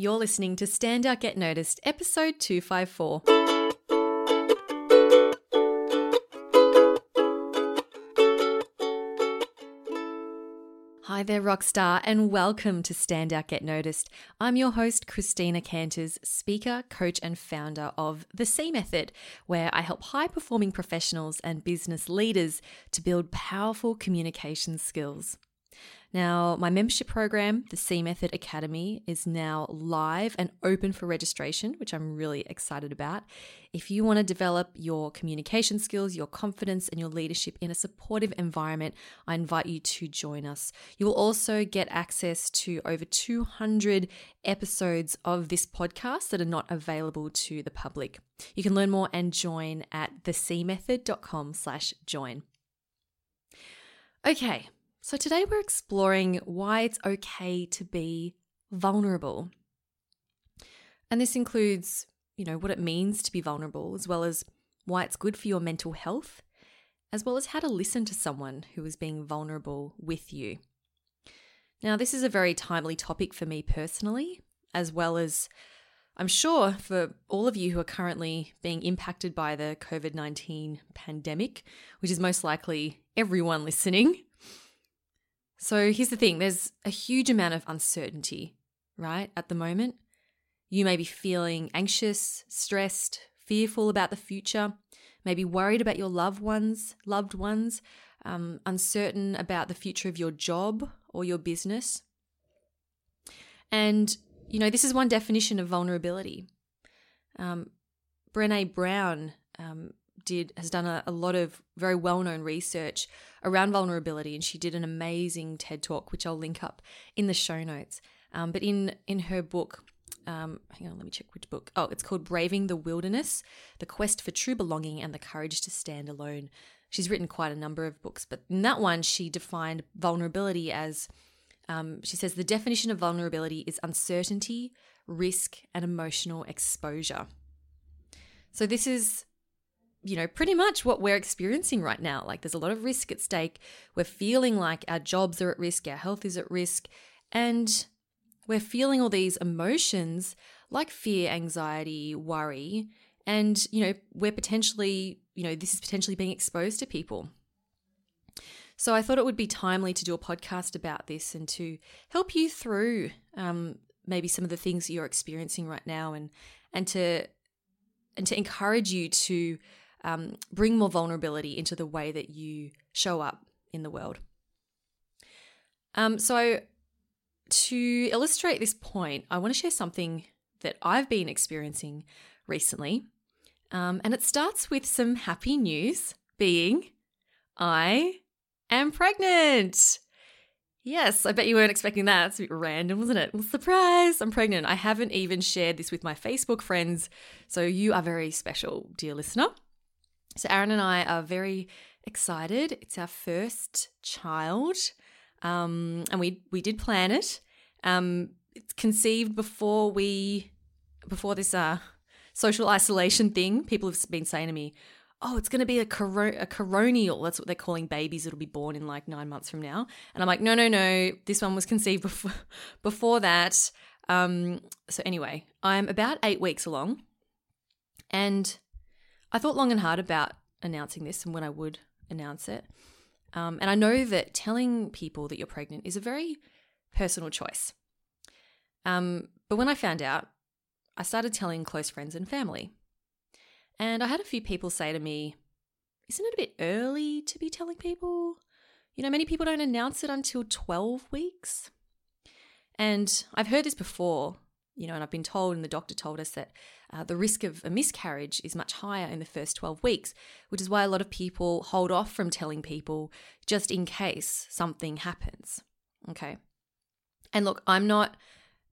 You're listening to Stand Out Get Noticed, episode 254. Hi there, Rockstar, and welcome to Stand Out Get Noticed. I'm your host, Christina Canters, speaker, coach, and founder of The C Method, where I help high performing professionals and business leaders to build powerful communication skills. Now, my membership program, the C Method Academy, is now live and open for registration, which I'm really excited about. If you want to develop your communication skills, your confidence, and your leadership in a supportive environment, I invite you to join us. You will also get access to over 200 episodes of this podcast that are not available to the public. You can learn more and join at thecmethod.com slash join. Okay, so, today we're exploring why it's okay to be vulnerable. And this includes, you know, what it means to be vulnerable, as well as why it's good for your mental health, as well as how to listen to someone who is being vulnerable with you. Now, this is a very timely topic for me personally, as well as I'm sure for all of you who are currently being impacted by the COVID 19 pandemic, which is most likely everyone listening. So here's the thing there's a huge amount of uncertainty, right, at the moment. You may be feeling anxious, stressed, fearful about the future, maybe worried about your loved ones, loved ones, um, uncertain about the future of your job or your business. And, you know, this is one definition of vulnerability. Um, Brene Brown um, did has done a, a lot of very well known research around vulnerability, and she did an amazing TED talk, which I'll link up in the show notes. Um, but in in her book, um, hang on, let me check which book. Oh, it's called Braving the Wilderness: The Quest for True Belonging and the Courage to Stand Alone. She's written quite a number of books, but in that one, she defined vulnerability as um, she says the definition of vulnerability is uncertainty, risk, and emotional exposure. So this is you know, pretty much what we're experiencing right now. Like there's a lot of risk at stake. We're feeling like our jobs are at risk, our health is at risk, and we're feeling all these emotions like fear, anxiety, worry, and you know, we're potentially, you know, this is potentially being exposed to people. So I thought it would be timely to do a podcast about this and to help you through um, maybe some of the things that you're experiencing right now, and and to and to encourage you to um, bring more vulnerability into the way that you show up in the world. Um, so, to illustrate this point, I want to share something that I've been experiencing recently. Um, and it starts with some happy news being I am pregnant. Yes, I bet you weren't expecting that. It's a bit random, wasn't it? Well, surprise, I'm pregnant. I haven't even shared this with my Facebook friends. So you are very special, dear listener. So, Aaron and I are very excited. It's our first child, um, and we we did plan it. Um, it's conceived before we before this uh, social isolation thing. People have been saying to me, "Oh, it's going to be a, coro- a coronial." That's what they're calling babies that'll be born in like nine months from now. And I'm like, "No, no, no. This one was conceived before before that." Um, so anyway, I'm about eight weeks along, and I thought long and hard about announcing this and when I would announce it. Um, and I know that telling people that you're pregnant is a very personal choice. Um, but when I found out, I started telling close friends and family. And I had a few people say to me, Isn't it a bit early to be telling people? You know, many people don't announce it until 12 weeks. And I've heard this before you know, and I've been told, and the doctor told us that uh, the risk of a miscarriage is much higher in the first 12 weeks, which is why a lot of people hold off from telling people just in case something happens. Okay. And look, I'm not,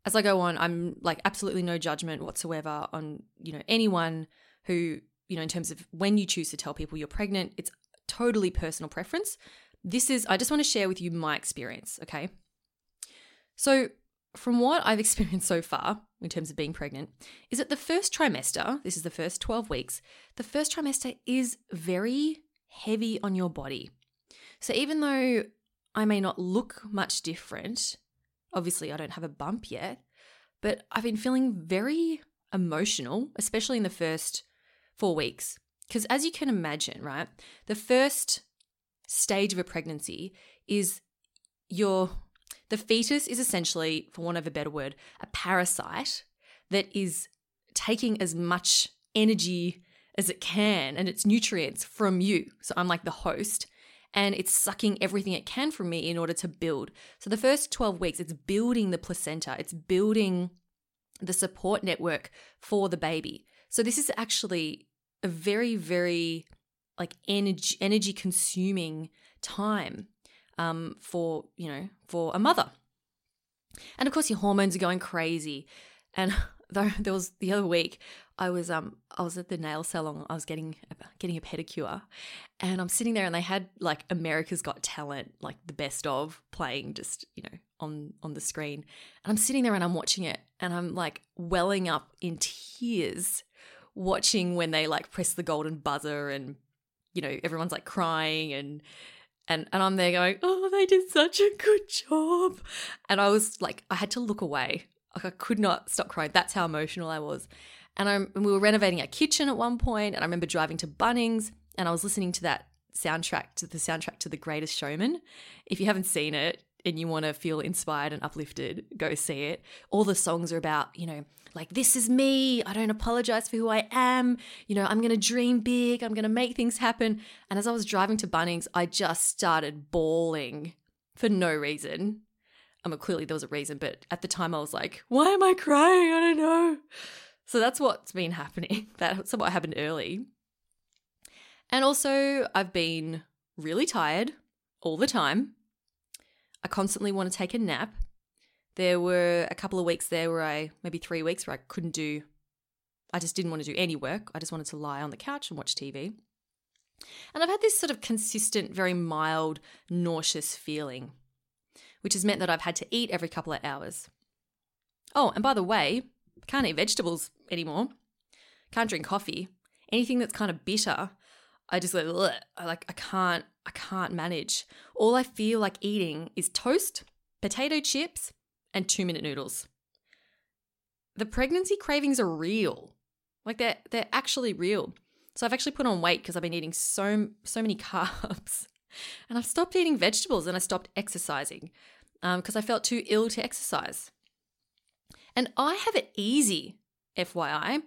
as I go on, I'm like absolutely no judgment whatsoever on, you know, anyone who, you know, in terms of when you choose to tell people you're pregnant, it's totally personal preference. This is, I just want to share with you my experience. Okay. So, from what I've experienced so far in terms of being pregnant, is that the first trimester, this is the first 12 weeks, the first trimester is very heavy on your body. So even though I may not look much different, obviously I don't have a bump yet, but I've been feeling very emotional, especially in the first four weeks. Because as you can imagine, right, the first stage of a pregnancy is your the fetus is essentially, for want of a better word, a parasite that is taking as much energy as it can and its nutrients from you. So I'm like the host and it's sucking everything it can from me in order to build. So the first 12 weeks, it's building the placenta, it's building the support network for the baby. So this is actually a very, very like energy energy consuming time um, for you know for a mother. And of course, your hormones are going crazy. And though there was the other week, I was um I was at the nail salon. I was getting getting a pedicure, and I'm sitting there, and they had like America's Got Talent, like the best of, playing just you know on on the screen, and I'm sitting there and I'm watching it, and I'm like welling up in tears, watching when they like press the golden buzzer, and you know everyone's like crying and. And, and I'm there going, oh, they did such a good job. And I was like, I had to look away. Like I could not stop crying. That's how emotional I was. And, I, and we were renovating our kitchen at one point, and I remember driving to Bunnings, and I was listening to that soundtrack to the soundtrack to The Greatest Showman. If you haven't seen it and you want to feel inspired and uplifted, go see it. All the songs are about, you know, like this is me. I don't apologize for who I am. You know, I'm going to dream big. I'm going to make things happen. And as I was driving to Bunnings, I just started bawling for no reason. I mean, clearly there was a reason, but at the time I was like, why am I crying? I don't know. So that's what's been happening. That's what happened early. And also, I've been really tired all the time. I constantly want to take a nap. There were a couple of weeks there where I, maybe three weeks, where I couldn't do, I just didn't want to do any work. I just wanted to lie on the couch and watch TV. And I've had this sort of consistent, very mild, nauseous feeling, which has meant that I've had to eat every couple of hours. Oh, and by the way, can't eat vegetables anymore. Can't drink coffee. Anything that's kind of bitter, I just like, I like I can't I can't manage. All I feel like eating is toast, potato chips, and two minute noodles. The pregnancy cravings are real. Like they're they're actually real. So I've actually put on weight because I've been eating so so many carbs. And I've stopped eating vegetables and I stopped exercising because um, I felt too ill to exercise. And I have it easy, FYI.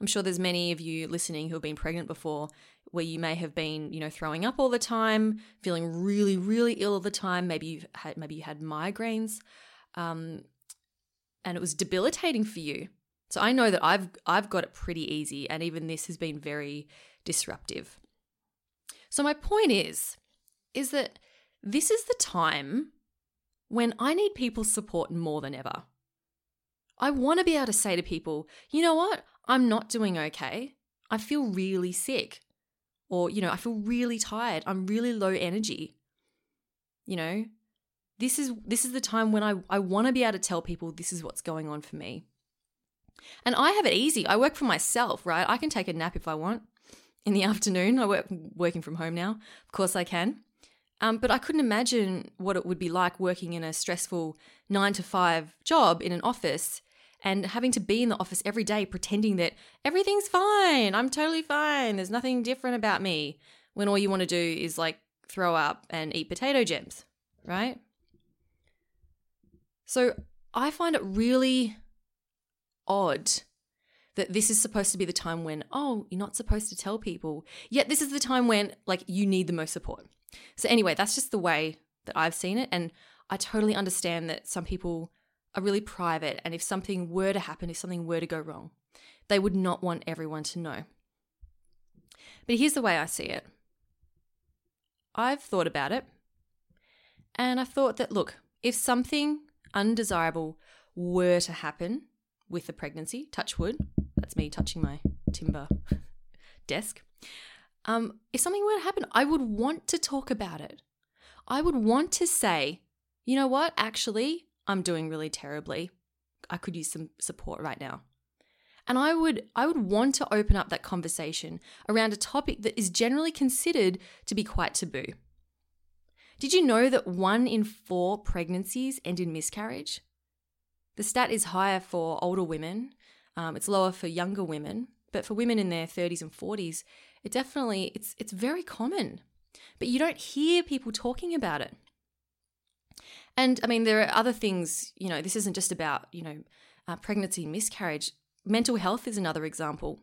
I'm sure there's many of you listening who have been pregnant before where you may have been, you know, throwing up all the time, feeling really, really ill all the time. Maybe you've had maybe you had migraines. Um, and it was debilitating for you. So I know that I've I've got it pretty easy and even this has been very disruptive. So my point is is that this is the time when I need people's support more than ever. I want to be able to say to people, you know what? I'm not doing okay. I feel really sick. Or, you know, I feel really tired. I'm really low energy. You know, this is this is the time when I, I want to be able to tell people this is what's going on for me. And I have it easy. I work for myself, right? I can take a nap if I want in the afternoon. I work working from home now. Of course I can. Um, but I couldn't imagine what it would be like working in a stressful nine to five job in an office and having to be in the office every day pretending that everything's fine. I'm totally fine. There's nothing different about me. When all you want to do is like throw up and eat potato gems, right? So I find it really odd that this is supposed to be the time when, oh, you're not supposed to tell people. Yet this is the time when, like, you need the most support. So, anyway, that's just the way that I've seen it. And I totally understand that some people are really private, and if something were to happen, if something were to go wrong, they would not want everyone to know. But here's the way I see it I've thought about it, and I thought that look, if something undesirable were to happen with the pregnancy, touch wood, that's me touching my timber desk. Um, if something were to happen, I would want to talk about it. I would want to say, you know what, actually, I'm doing really terribly. I could use some support right now. And I would I would want to open up that conversation around a topic that is generally considered to be quite taboo. Did you know that 1 in 4 pregnancies end in miscarriage? The stat is higher for older women, um, it's lower for younger women, but for women in their 30s and 40s, it definitely it's it's very common. But you don't hear people talking about it. And I mean, there are other things. You know, this isn't just about you know uh, pregnancy miscarriage. Mental health is another example.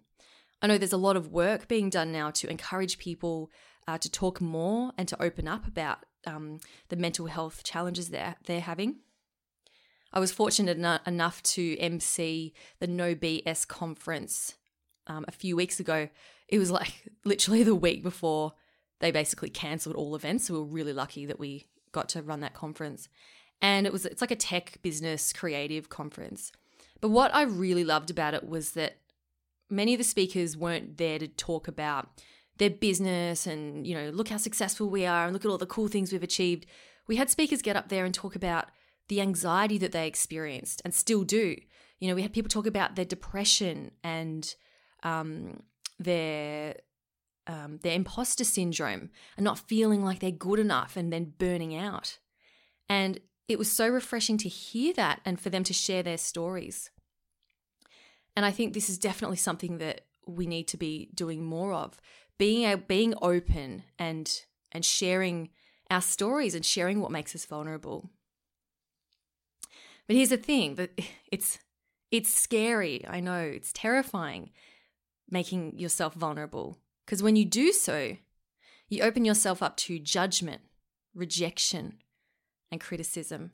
I know there's a lot of work being done now to encourage people uh, to talk more and to open up about um, the mental health challenges they're, they're having. I was fortunate enough to MC the No BS conference um, a few weeks ago. It was like literally the week before they basically cancelled all events. So we were really lucky that we got to run that conference. And it was it's like a tech business creative conference. But what I really loved about it was that many of the speakers weren't there to talk about their business and, you know, look how successful we are and look at all the cool things we've achieved. We had speakers get up there and talk about the anxiety that they experienced and still do. You know, we had people talk about their depression and um, their um, their imposter syndrome and not feeling like they're good enough and then burning out. And it was so refreshing to hear that and for them to share their stories. And I think this is definitely something that we need to be doing more of. Being a, being open and and sharing our stories and sharing what makes us vulnerable. But here's the thing, that it's it's scary. I know, it's terrifying making yourself vulnerable because when you do so, you open yourself up to judgment, rejection, and criticism.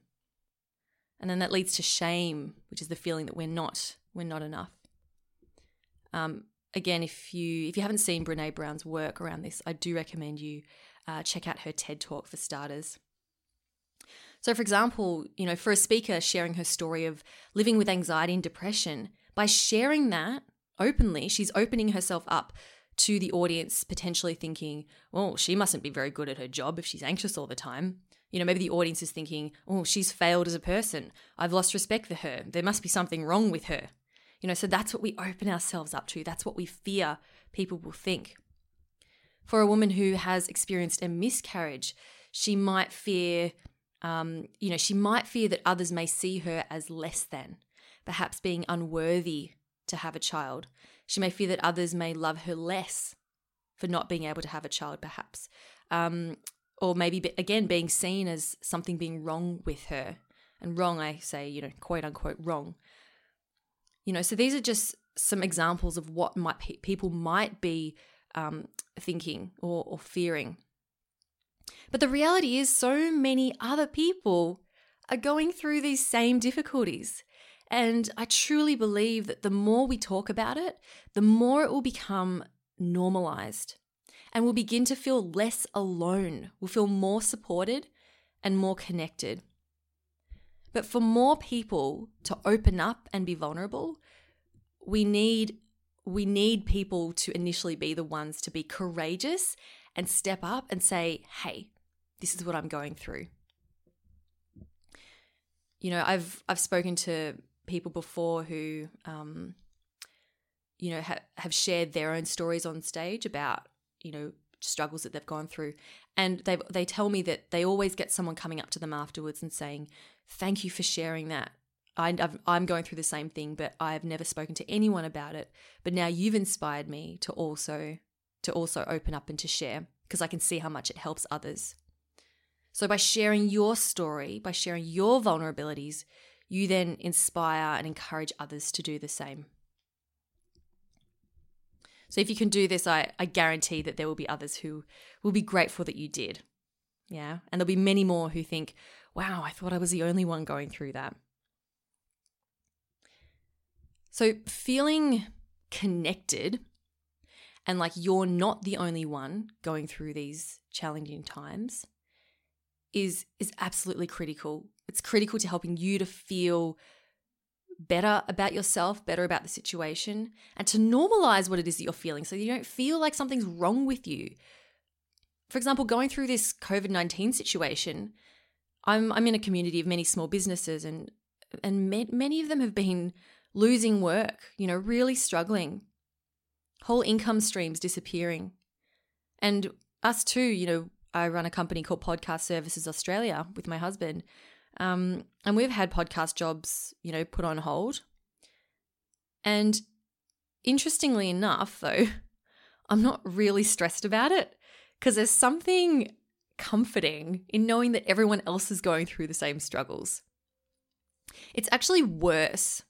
And then that leads to shame, which is the feeling that we're not we're not enough. Um, again, if you if you haven't seen Brene Brown's work around this, I do recommend you uh, check out her TED Talk for starters. So, for example, you know, for a speaker sharing her story of living with anxiety and depression, by sharing that openly, she's opening herself up to the audience potentially thinking, well, she mustn't be very good at her job if she's anxious all the time. You know, maybe the audience is thinking, oh, she's failed as a person. I've lost respect for her. There must be something wrong with her. You know, so that's what we open ourselves up to. That's what we fear people will think. For a woman who has experienced a miscarriage, she might fear, um, you know, she might fear that others may see her as less than, perhaps being unworthy to have a child. She may fear that others may love her less for not being able to have a child, perhaps. Um, or maybe, again, being seen as something being wrong with her. And wrong, I say, you know, quote unquote, wrong. You know, so these are just some examples of what might people might be um, thinking or, or fearing. But the reality is, so many other people are going through these same difficulties. And I truly believe that the more we talk about it, the more it will become normalized. And we'll begin to feel less alone. We'll feel more supported and more connected. But for more people to open up and be vulnerable, we need we need people to initially be the ones to be courageous and step up and say, "Hey, this is what I'm going through." You know, I've I've spoken to people before who, um, you know, ha- have shared their own stories on stage about you know struggles that they've gone through, and they they tell me that they always get someone coming up to them afterwards and saying, Thank you for sharing that. I, am going through the same thing, but I've never spoken to anyone about it. But now you've inspired me to also to also open up and to share because I can see how much it helps others. So by sharing your story, by sharing your vulnerabilities, you then inspire and encourage others to do the same. So if you can do this, I, I guarantee that there will be others who will be grateful that you did. Yeah. And there'll be many more who think, wow, I thought I was the only one going through that. So, feeling connected and like you're not the only one going through these challenging times is is absolutely critical. It's critical to helping you to feel better about yourself, better about the situation, and to normalize what it is that you're feeling so you don't feel like something's wrong with you. For example, going through this COVID 19 situation, I'm I'm in a community of many small businesses, and and many of them have been losing work. You know, really struggling. Whole income streams disappearing, and us too. You know, I run a company called Podcast Services Australia with my husband. Um, and we've had podcast jobs, you know, put on hold. And interestingly enough, though, I'm not really stressed about it because there's something comforting in knowing that everyone else is going through the same struggles. It's actually worse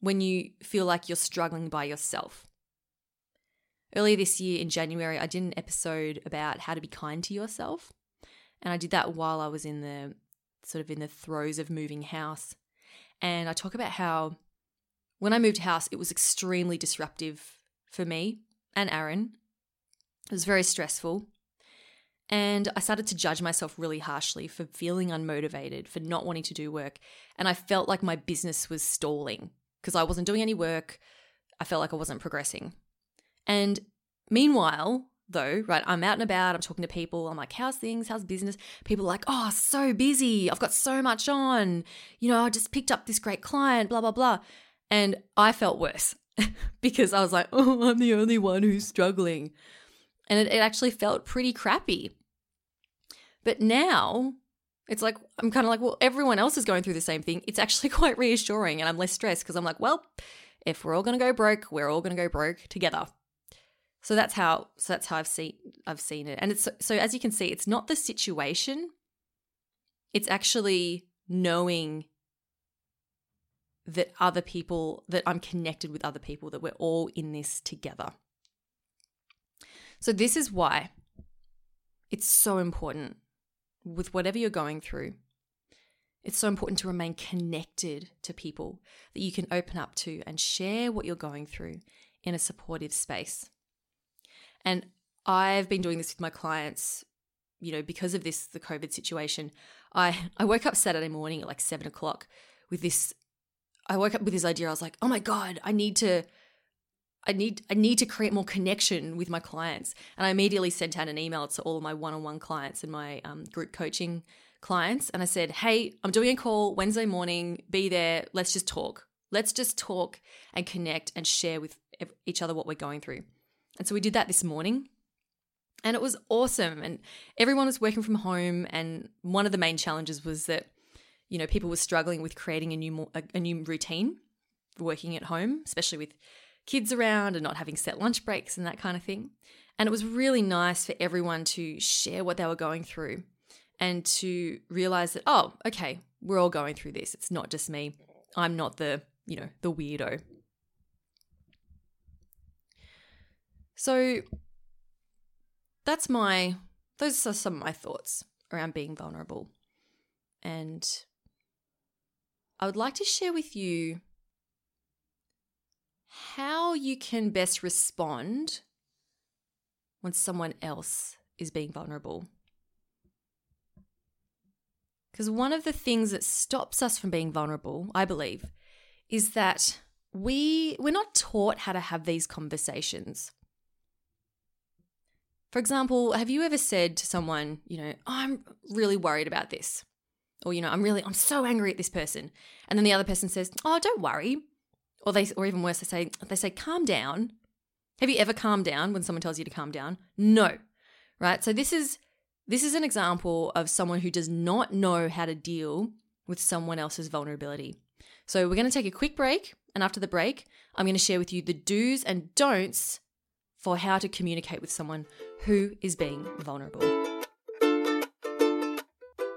when you feel like you're struggling by yourself. Earlier this year in January, I did an episode about how to be kind to yourself. And I did that while I was in the sort of in the throes of moving house. And I talk about how when I moved house, it was extremely disruptive for me and Aaron. It was very stressful. And I started to judge myself really harshly for feeling unmotivated, for not wanting to do work. And I felt like my business was stalling because I wasn't doing any work. I felt like I wasn't progressing. And meanwhile, though, right, I'm out and about, I'm talking to people, I'm like, how's things? How's business? People are like, oh, so busy. I've got so much on. You know, I just picked up this great client, blah, blah, blah. And I felt worse because I was like, oh, I'm the only one who's struggling. And it, it actually felt pretty crappy. But now it's like, I'm kind of like, well, everyone else is going through the same thing. It's actually quite reassuring and I'm less stressed because I'm like, well, if we're all going to go broke, we're all going to go broke together. So that's how so that's how I've seen I've seen it. And it's so as you can see, it's not the situation. It's actually knowing that other people that I'm connected with other people that we're all in this together. So this is why it's so important with whatever you're going through. It's so important to remain connected to people that you can open up to and share what you're going through in a supportive space. And I've been doing this with my clients, you know, because of this, the COVID situation. I, I woke up Saturday morning at like seven o'clock with this. I woke up with this idea. I was like, oh my God, I need to. I need I need to create more connection with my clients, and I immediately sent out an email to all of my one-on-one clients and my um, group coaching clients, and I said, "Hey, I'm doing a call Wednesday morning. Be there. Let's just talk. Let's just talk and connect and share with each other what we're going through." And so we did that this morning. And it was awesome. And everyone was working from home. And one of the main challenges was that, you know, people were struggling with creating a new, a, new routine working at home, especially with kids around and not having set lunch breaks and that kind of thing. And it was really nice for everyone to share what they were going through and to realize that, oh, okay, we're all going through this. It's not just me. I'm not the, you know, the weirdo. So that's my those are some of my thoughts around being vulnerable. And I would like to share with you how you can best respond when someone else is being vulnerable. Because one of the things that stops us from being vulnerable, I believe, is that we we're not taught how to have these conversations. For example, have you ever said to someone, you know, I'm really worried about this? Or, you know, I'm really, I'm so angry at this person. And then the other person says, oh, don't worry. Or they, or even worse, they say, they say, calm down. Have you ever calmed down when someone tells you to calm down? No. Right. So this is, this is an example of someone who does not know how to deal with someone else's vulnerability. So we're going to take a quick break. And after the break, I'm going to share with you the do's and don'ts for how to communicate with someone who is being vulnerable.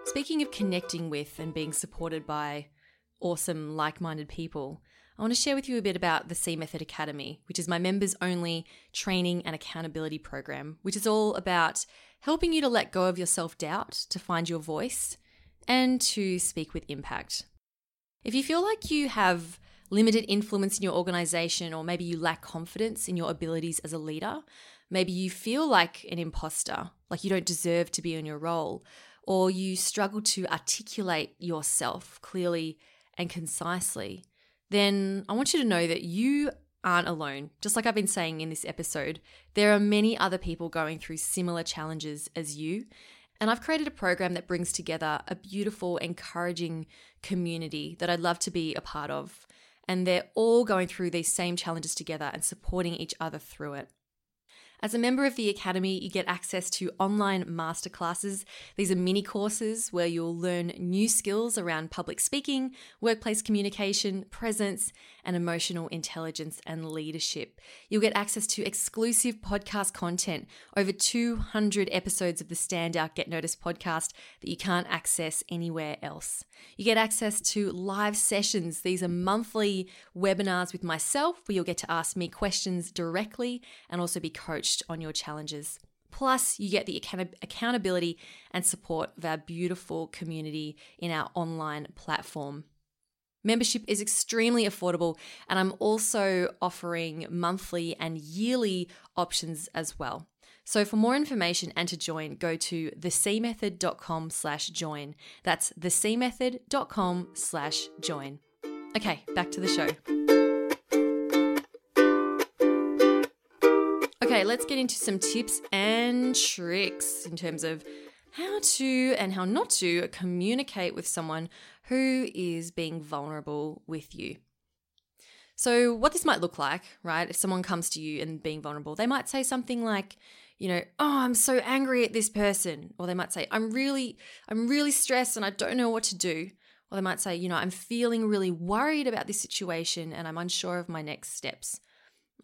Speaking of connecting with and being supported by awesome, like minded people, I want to share with you a bit about the C Method Academy, which is my members only training and accountability program, which is all about helping you to let go of your self doubt, to find your voice, and to speak with impact. If you feel like you have limited influence in your organization, or maybe you lack confidence in your abilities as a leader, maybe you feel like an imposter, like you don't deserve to be in your role, or you struggle to articulate yourself clearly and concisely, then I want you to know that you aren't alone. Just like I've been saying in this episode, there are many other people going through similar challenges as you. And I've created a program that brings together a beautiful, encouraging community that I'd love to be a part of and they're all going through these same challenges together and supporting each other through it. As a member of the Academy, you get access to online masterclasses. These are mini courses where you'll learn new skills around public speaking, workplace communication, presence, and emotional intelligence and leadership. You'll get access to exclusive podcast content, over 200 episodes of the Standout Get Noticed podcast that you can't access anywhere else. You get access to live sessions. These are monthly webinars with myself where you'll get to ask me questions directly and also be coached on your challenges. Plus, you get the account- accountability and support of our beautiful community in our online platform. Membership is extremely affordable, and I'm also offering monthly and yearly options as well. So for more information and to join, go to thecmethod.com slash join. That's thecmethod.com slash join. Okay, back to the show. Okay, let's get into some tips and tricks in terms of how to and how not to communicate with someone who is being vulnerable with you. So, what this might look like, right? If someone comes to you and being vulnerable, they might say something like, you know, oh, I'm so angry at this person. Or they might say, I'm really, I'm really stressed and I don't know what to do. Or they might say, you know, I'm feeling really worried about this situation and I'm unsure of my next steps.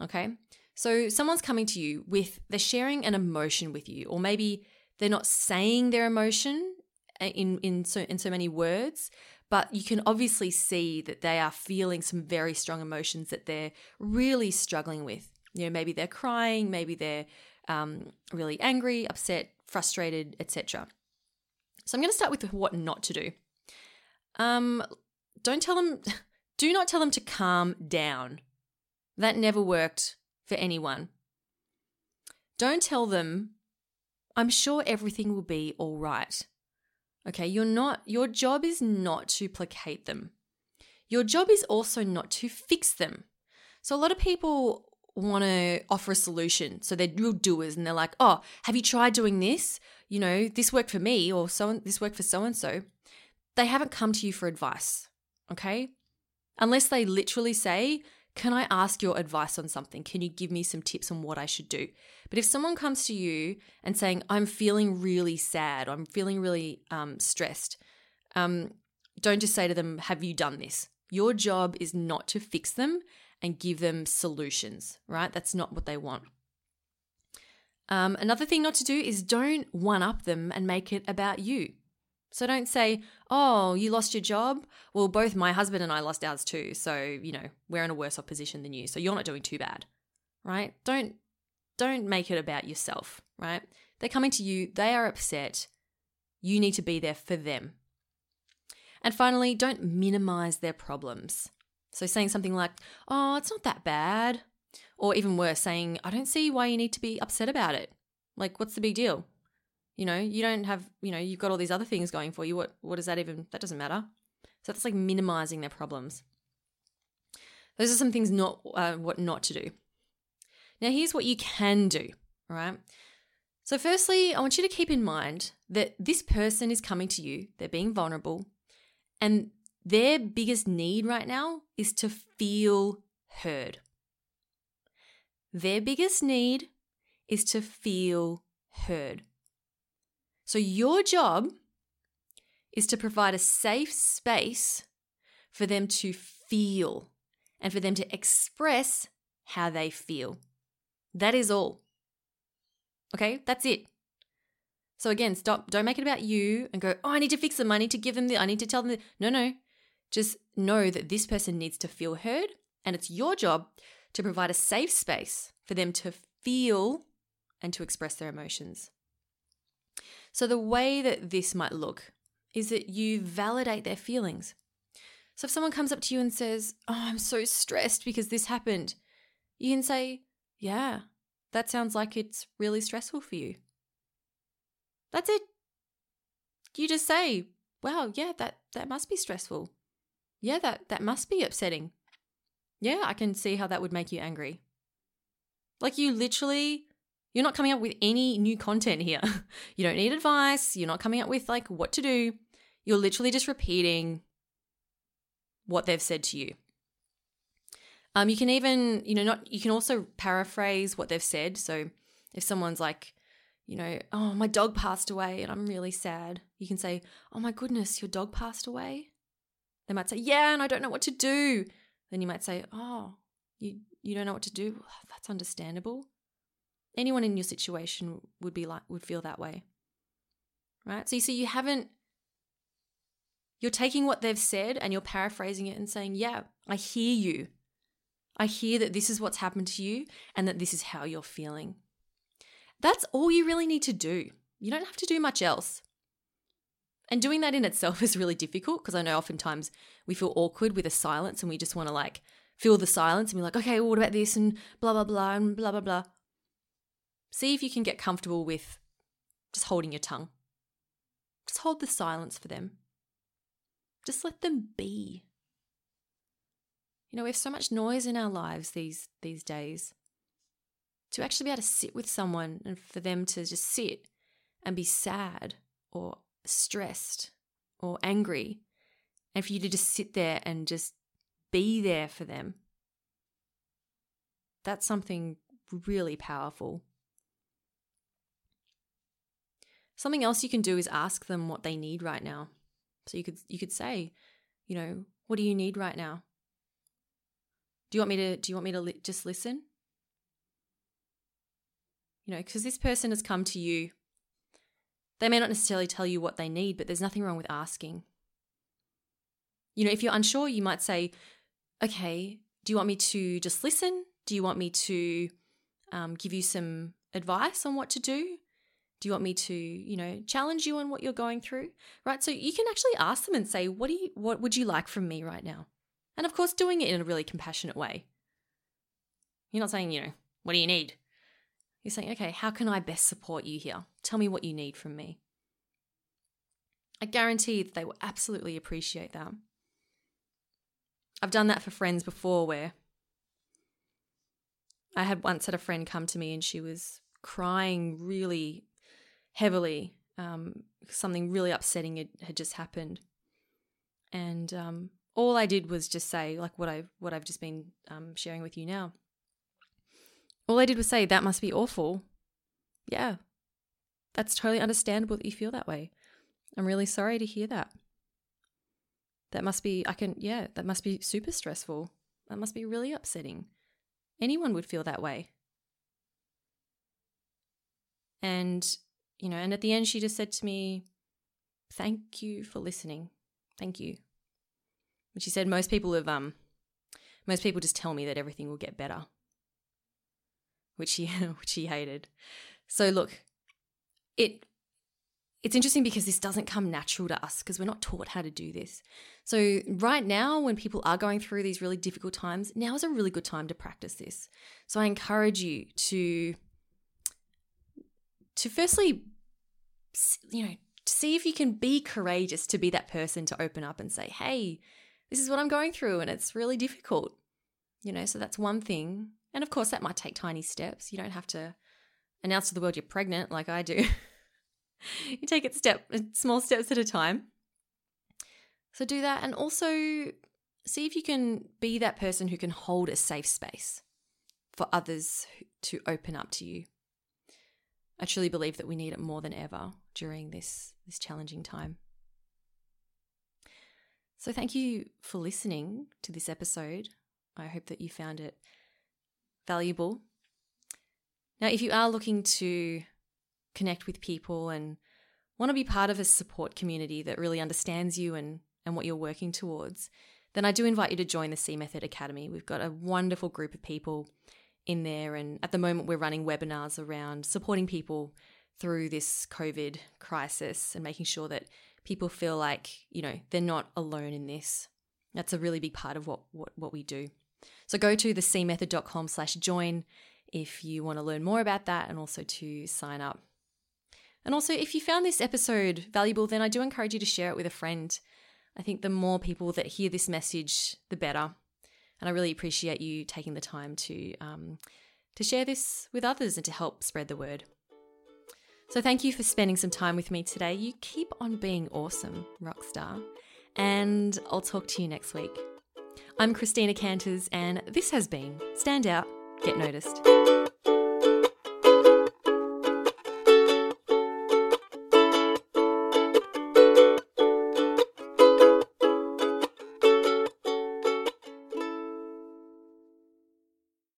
Okay. So someone's coming to you with, they're sharing an emotion with you, or maybe they're not saying their emotion in, in, so, in so many words, but you can obviously see that they are feeling some very strong emotions that they're really struggling with. You know, maybe they're crying, maybe they're um, really angry, upset, frustrated, etc. So I'm going to start with what not to do. Um, don't tell them, do not tell them to calm down. That never worked for anyone. Don't tell them, I'm sure everything will be all right. Okay, you're not, your job is not to placate them. Your job is also not to fix them. So a lot of people want to offer a solution. So they're real doers and they're like, oh, have you tried doing this? You know, this worked for me or so this worked for so and so. They haven't come to you for advice. Okay. Unless they literally say, can I ask your advice on something? Can you give me some tips on what I should do? But if someone comes to you and saying, I'm feeling really sad, I'm feeling really um, stressed, um, don't just say to them, Have you done this? Your job is not to fix them and give them solutions, right? That's not what they want. Um, another thing not to do is don't one up them and make it about you. So don't say, oh, you lost your job. Well, both my husband and I lost ours too. So, you know, we're in a worse off position than you. So you're not doing too bad. Right? Don't don't make it about yourself, right? They're coming to you, they are upset. You need to be there for them. And finally, don't minimize their problems. So saying something like, "Oh, it's not that bad." Or even worse, saying, "I don't see why you need to be upset about it." Like, what's the big deal? You know, you don't have, you know, you've got all these other things going for you. What what does that even that doesn't matter. So that's like minimizing their problems. Those are some things not uh, what not to do. Now here's what you can do, all right? So firstly, I want you to keep in mind that this person is coming to you, they're being vulnerable, and their biggest need right now is to feel heard. Their biggest need is to feel heard. So, your job is to provide a safe space for them to feel and for them to express how they feel. That is all. Okay, that's it. So again, stop. Don't make it about you and go, oh, I need to fix them. I need to give them the, I need to tell them. The. No, no. Just know that this person needs to feel heard, and it's your job to provide a safe space for them to feel and to express their emotions. So, the way that this might look is that you validate their feelings. So, if someone comes up to you and says, Oh, I'm so stressed because this happened, you can say, Yeah, that sounds like it's really stressful for you. That's it. You just say, Wow, yeah, that, that must be stressful. Yeah, that, that must be upsetting. Yeah, I can see how that would make you angry. Like you literally you're not coming up with any new content here. you don't need advice. You're not coming up with like what to do. You're literally just repeating what they've said to you. Um, you can even, you know, not you can also paraphrase what they've said. So If someone's like, you know, oh, my dog passed away and I'm really sad, you can say, oh my goodness, your dog passed away. They might say, yeah, and I don't know what to do. Then you might say, oh, you, you don't know what to do. That's understandable. Anyone in your situation would be like, would feel that way. Right. So you see, you haven't, you're taking what they've said and you're paraphrasing it and saying, yeah, I hear you. I hear that this is what's happened to you and that this is how you're feeling. That's all you really need to do. You don't have to do much else. And doing that in itself is really difficult because I know oftentimes we feel awkward with a silence and we just want to like fill the silence and be like, okay, well, what about this and blah, blah, blah, and blah, blah, blah. See if you can get comfortable with just holding your tongue. Just hold the silence for them. Just let them be. You know, we have so much noise in our lives these these days to actually be able to sit with someone and for them to just sit and be sad or stressed or angry, and for you to just sit there and just be there for them. That's something really powerful. Something else you can do is ask them what they need right now. So you could you could say, you know, what do you need right now? Do you want me to do you want me to li- just listen? You know, because this person has come to you. They may not necessarily tell you what they need, but there's nothing wrong with asking. You know, if you're unsure, you might say, okay, do you want me to just listen? Do you want me to um, give you some advice on what to do? Do you want me to, you know, challenge you on what you're going through? Right? So you can actually ask them and say, what do you what would you like from me right now? And of course, doing it in a really compassionate way. You're not saying, you know, what do you need? You're saying, okay, how can I best support you here? Tell me what you need from me. I guarantee that they will absolutely appreciate that. I've done that for friends before where I had once had a friend come to me and she was crying really heavily. Um, something really upsetting had, had just happened. And um, all I did was just say, like what I've what I've just been um, sharing with you now. All I did was say, that must be awful. Yeah, that's totally understandable that you feel that way. I'm really sorry to hear that. That must be, I can, yeah, that must be super stressful. That must be really upsetting. Anyone would feel that way. And, you know, and at the end, she just said to me, Thank you for listening. Thank you. And she said, Most people have, um, most people just tell me that everything will get better which she, which he hated. So look, it it's interesting because this doesn't come natural to us because we're not taught how to do this. So right now when people are going through these really difficult times, now is a really good time to practice this. So I encourage you to to firstly you know, see if you can be courageous to be that person to open up and say, "Hey, this is what I'm going through and it's really difficult." You know, so that's one thing. And of course, that might take tiny steps. You don't have to announce to the world you're pregnant like I do. you take it step small steps at a time. So do that and also see if you can be that person who can hold a safe space for others to open up to you. I truly believe that we need it more than ever during this this challenging time. So thank you for listening to this episode. I hope that you found it valuable. Now, if you are looking to connect with people and want to be part of a support community that really understands you and, and what you're working towards, then I do invite you to join the C Method Academy. We've got a wonderful group of people in there, and at the moment, we're running webinars around supporting people through this COVID crisis and making sure that people feel like, you know, they're not alone in this. That's a really big part of what, what, what we do. So go to thecmethod.com slash join if you want to learn more about that and also to sign up. And also, if you found this episode valuable, then I do encourage you to share it with a friend. I think the more people that hear this message, the better. And I really appreciate you taking the time to um, to share this with others and to help spread the word. So thank you for spending some time with me today. You keep on being awesome, rockstar. And I'll talk to you next week. I'm Christina Canters, and this has been Stand Out, Get Noticed.